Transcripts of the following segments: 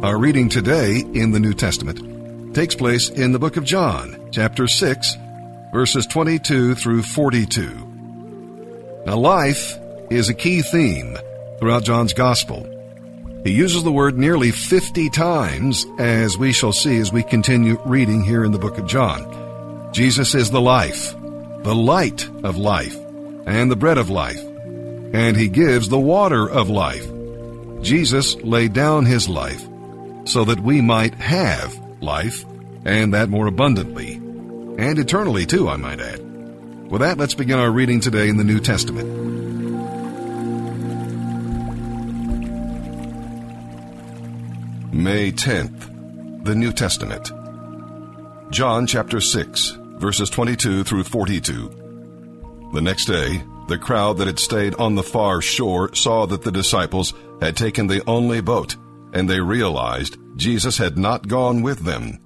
Our reading today in the New Testament takes place in the book of John, chapter 6, verses 22 through 42. Now, life is a key theme throughout John's Gospel. He uses the word nearly 50 times, as we shall see as we continue reading here in the book of John. Jesus is the life, the light of life, and the bread of life, and he gives the water of life. Jesus laid down his life so that we might have life, and that more abundantly, and eternally too, I might add. With that, let's begin our reading today in the New Testament. May 10th, the New Testament. John chapter 6, verses 22 through 42. The next day, the crowd that had stayed on the far shore saw that the disciples had taken the only boat, and they realized Jesus had not gone with them.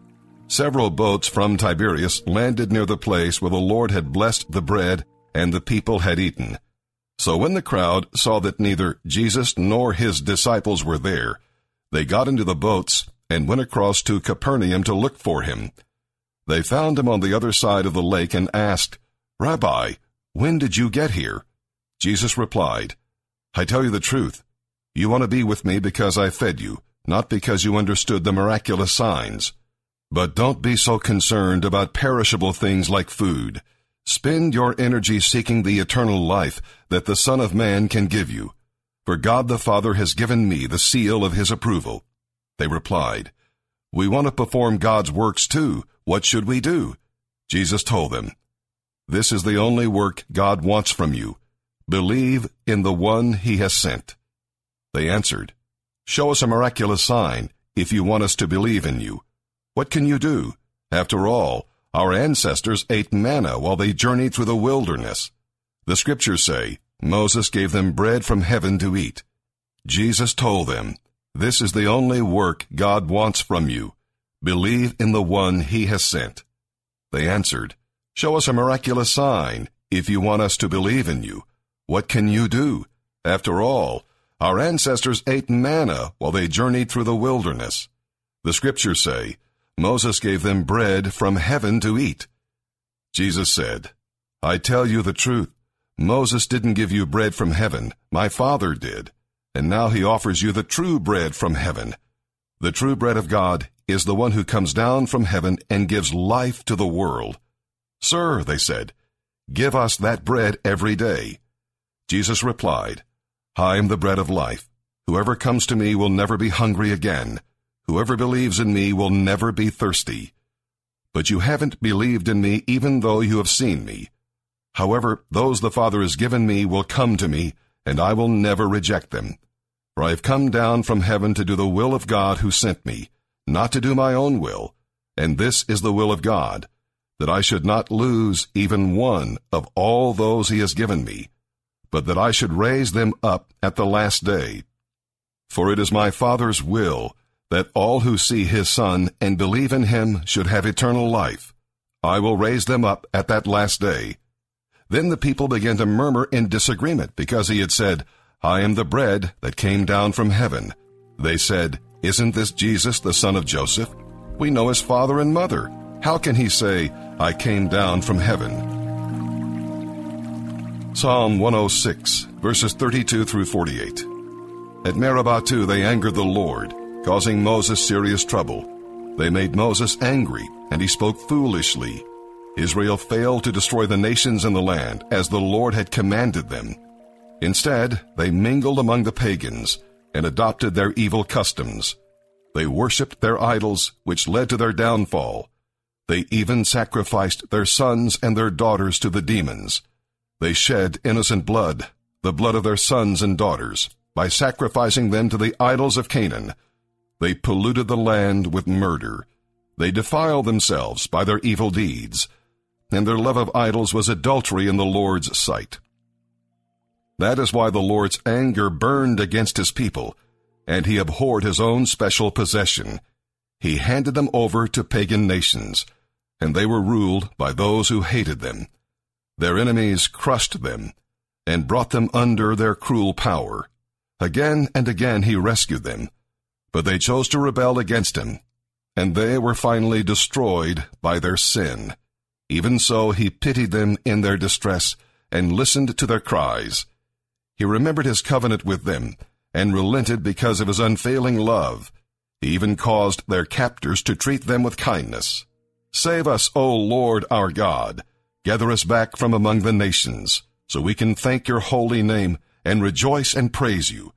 Several boats from Tiberias landed near the place where the Lord had blessed the bread and the people had eaten. So when the crowd saw that neither Jesus nor his disciples were there, they got into the boats and went across to Capernaum to look for him. They found him on the other side of the lake and asked, Rabbi, when did you get here? Jesus replied, I tell you the truth. You want to be with me because I fed you, not because you understood the miraculous signs. But don't be so concerned about perishable things like food. Spend your energy seeking the eternal life that the Son of Man can give you. For God the Father has given me the seal of his approval. They replied, We want to perform God's works too. What should we do? Jesus told them, This is the only work God wants from you. Believe in the one he has sent. They answered, Show us a miraculous sign if you want us to believe in you. What can you do? After all, our ancestors ate manna while they journeyed through the wilderness. The scriptures say, Moses gave them bread from heaven to eat. Jesus told them, This is the only work God wants from you. Believe in the one he has sent. They answered, Show us a miraculous sign if you want us to believe in you. What can you do? After all, our ancestors ate manna while they journeyed through the wilderness. The scriptures say, Moses gave them bread from heaven to eat. Jesus said, I tell you the truth. Moses didn't give you bread from heaven. My Father did. And now he offers you the true bread from heaven. The true bread of God is the one who comes down from heaven and gives life to the world. Sir, they said, give us that bread every day. Jesus replied, I am the bread of life. Whoever comes to me will never be hungry again. Whoever believes in me will never be thirsty. But you haven't believed in me even though you have seen me. However, those the Father has given me will come to me, and I will never reject them. For I have come down from heaven to do the will of God who sent me, not to do my own will. And this is the will of God, that I should not lose even one of all those he has given me, but that I should raise them up at the last day. For it is my Father's will that all who see his Son and believe in him should have eternal life. I will raise them up at that last day. Then the people began to murmur in disagreement because he had said, I am the bread that came down from heaven. They said, Isn't this Jesus the son of Joseph? We know his father and mother. How can he say, I came down from heaven? Psalm 106, verses 32 through 48. At Meribah too they angered the Lord, causing Moses serious trouble. They made Moses angry, and he spoke foolishly. Israel failed to destroy the nations in the land, as the Lord had commanded them. Instead, they mingled among the pagans, and adopted their evil customs. They worshipped their idols, which led to their downfall. They even sacrificed their sons and their daughters to the demons. They shed innocent blood, the blood of their sons and daughters, by sacrificing them to the idols of Canaan. They polluted the land with murder. They defiled themselves by their evil deeds, and their love of idols was adultery in the Lord's sight. That is why the Lord's anger burned against his people, and he abhorred his own special possession. He handed them over to pagan nations, and they were ruled by those who hated them. Their enemies crushed them and brought them under their cruel power. Again and again he rescued them, but they chose to rebel against him, and they were finally destroyed by their sin. Even so, he pitied them in their distress and listened to their cries. He remembered his covenant with them and relented because of his unfailing love. He even caused their captors to treat them with kindness. Save us, O Lord our God. Gather us back from among the nations, so we can thank your holy name and rejoice and praise you.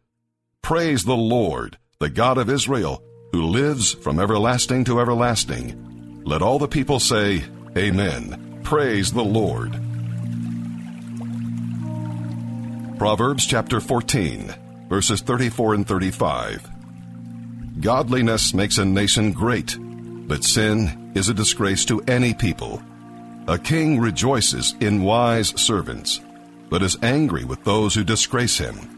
Praise the Lord, the God of Israel, who lives from everlasting to everlasting. Let all the people say, Amen. Praise the Lord. Proverbs chapter 14, verses 34 and 35. Godliness makes a nation great, but sin is a disgrace to any people. A king rejoices in wise servants, but is angry with those who disgrace him.